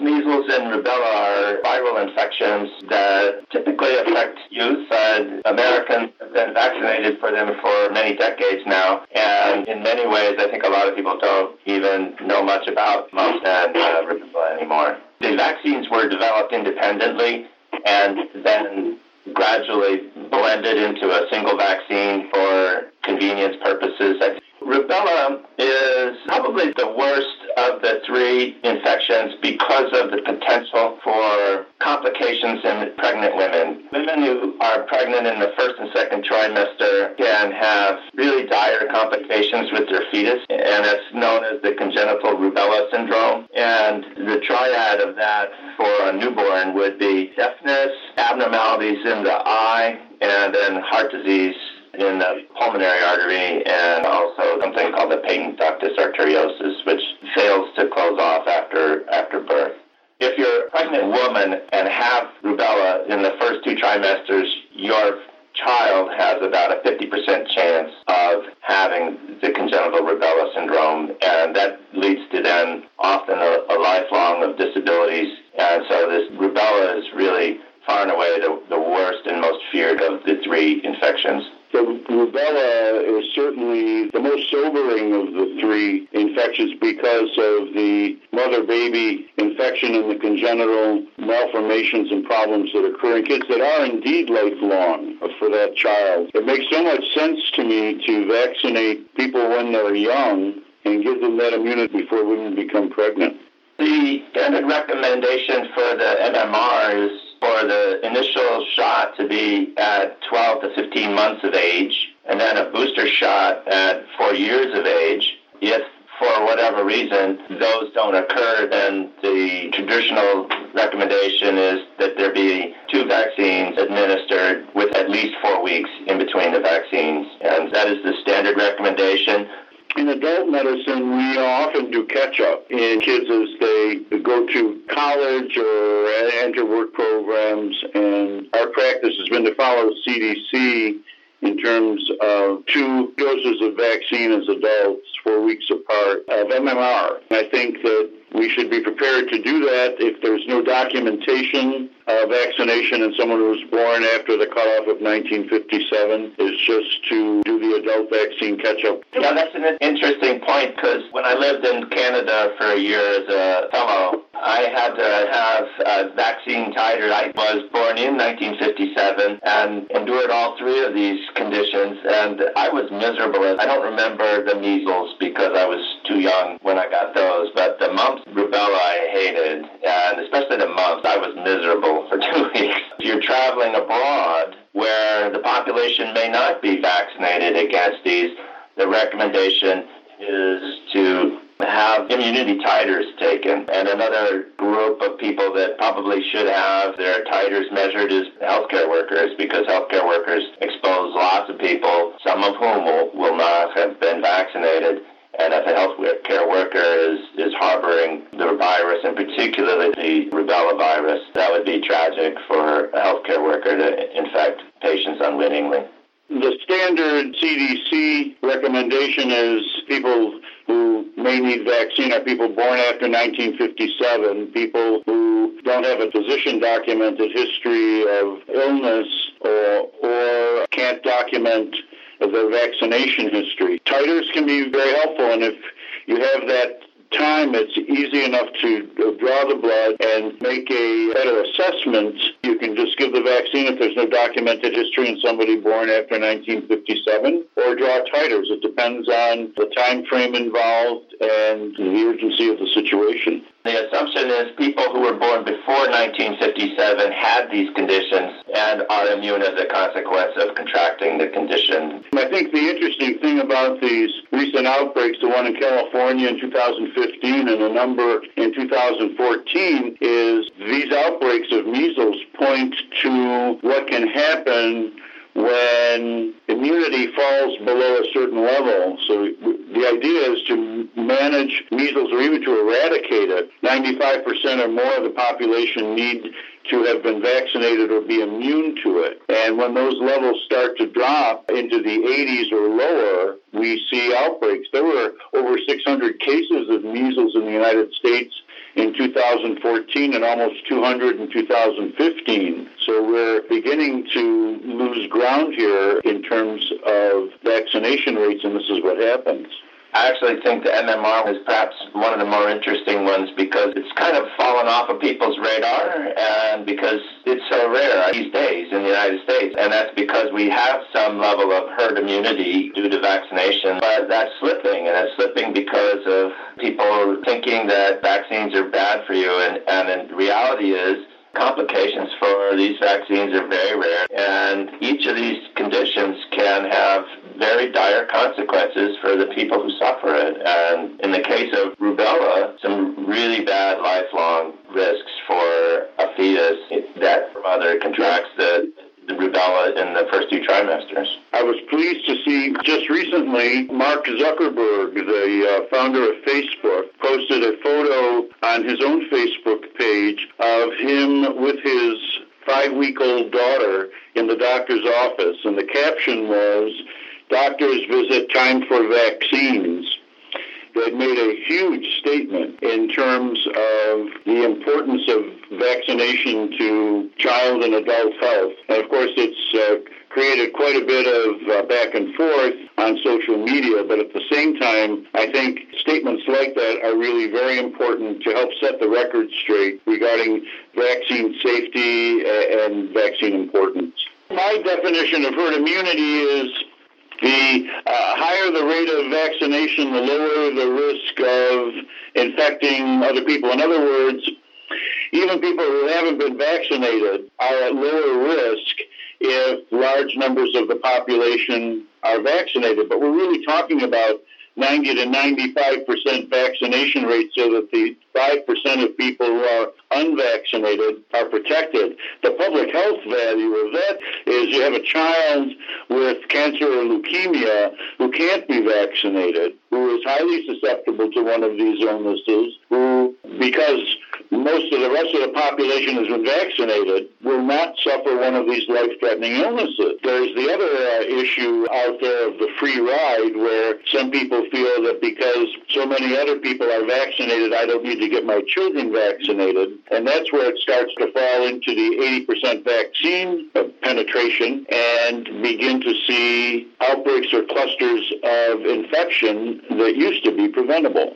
measles, and rubella are viral infections that typically affect youth. And Americans have been vaccinated for them for many decades now. And in many ways, I think a lot of people don't even know much about mumps and uh, rubella anymore. The vaccines were developed independently and then gradually blended into a single vaccine for convenience purposes. Rubella is probably the worst of infections because of the potential for complications in pregnant women. Women who are pregnant in the first and second trimester can have really dire complications with their fetus, and it's known as the congenital rubella syndrome. And the triad of that for a newborn would be deafness, abnormalities in the eye, and then heart disease in the pulmonary artery and also something called the patent ductus arteriosus, which to close off after, after birth. If you're a pregnant woman and have rubella in the first two trimesters, your child has about a 50% chance of having the congenital rubella syndrome, and that leads to then often a, a lifelong of disabilities. And so this rubella is really far and away the, three infections because of the mother baby infection and the congenital malformations and problems that occur in kids that are indeed lifelong for that child. It makes so much sense to me to vaccinate people when they're young and give them that immunity before women become pregnant. The standard recommendation for the MMR is for the initial shot to be at 12 to 15 months of age, and then a booster shot at four years of age. Whatever reason those don't occur, then the traditional recommendation is that there be two vaccines administered with at least four weeks in between the vaccines. And that is the standard recommendation in adult medicine, we often do catch up in kids as they go to college or enter work programs. And our practice has been to follow CDC in terms of two doses of vaccine as adults, four weeks apart, of MMR. I think that we should be prepared to do that if there's no documentation of vaccination and someone who was born after the cutoff of 1957 is just to do the adult vaccine catch up. Yeah, that's an interesting point because when I lived in Canada for a year as a fellow, I had to have a vaccine titer. I was born in 1957 and endured all three of these conditions, and I was miserable. I don't remember the measles because I was too young when I got those, but the mumps, rubella, I hated, and especially the mumps, I was miserable for two weeks. If you're traveling abroad where the population may not be vaccinated against these, the recommendation is to have immunity titers taken. And another group of people that probably should have their titers measured is healthcare workers because healthcare workers expose lots of people, some of whom will, will not have been vaccinated. If a healthcare worker is, is harboring the virus, and particularly the rubella virus, that would be tragic for a healthcare worker to infect patients unwittingly. The standard CDC recommendation is people who may need vaccine are people born after 1957, people who don't have a physician documented history of illness or, or can't document their vaccination history. Titers can be very helpful, and if you have that time, it's easy enough to draw the blood and make a better assessment. You can just give the vaccine if there's no documented history in somebody born after 1957, or draw titers. It depends on the time frame involved and the urgency of the situation. The assumption is people who were born before 1957 had these conditions and are immune as a consequence of contracting the condition. I think the interesting thing about these recent outbreaks, the one in California in 2015 and a number in 2014, is these outbreaks of measles point to what can happen when immunity falls below a certain level. So the idea is to manage measles or even to eradicate it. 95% or more of the population need to have been vaccinated or be immune to it. And when those levels start to drop into the 80s or lower, we see outbreaks. There were over 600 cases of measles in the United States in 2014 and almost 200 in 2015. So we're beginning to lose ground here in terms of vaccination rates, and this is what happens. I actually think the MMR is perhaps one of the more interesting ones because it's kind of fallen off of people's radar and because it's so rare these days in the United States. And that's because we have some level of herd immunity due to vaccination, but that's slipping. And it's slipping because of people thinking that vaccines are bad for you. And, and the reality is, complications for these vaccines are very rare, and each of these conditions can have very dire consequences for the people who suffer it. And in the case of rubella, some really bad lifelong risks for a fetus that mother contracts the the rubella in the first two trimesters. I was pleased to see just recently Mark Zuckerberg, the uh, founder of Facebook, posted a photo on his own Facebook page of him with his five week old daughter in the doctor's office. And the caption was, Doctors visit time for vaccines that made a huge statement in terms of the importance of vaccination to child and adult health. And of course, it's uh, created quite a bit of uh, back and forth on social media, but at the same time, I think statements like that are really very important to help set the record straight regarding vaccine safety and vaccine importance. My definition of herd immunity is the uh, higher the rate of vaccination, the lower the risk of infecting other people. In other words, even people who haven't been vaccinated are at lower risk if large numbers of the population are vaccinated. But we're really talking about 90 to 95 percent vaccination rate so that the 5 percent of people who are unvaccinated are protected. The public health value of that is you have a child with cancer or leukemia who can't be vaccinated, who is highly susceptible to one of these illnesses, who, because most of the rest of the population has been vaccinated will not suffer one of these life-threatening illnesses. There's the other uh, issue out there of the free ride where some people feel that because so many other people are vaccinated, I don't need to get my children vaccinated. And that's where it starts to fall into the 80% vaccine penetration and begin to see outbreaks or clusters of infection that used to be preventable.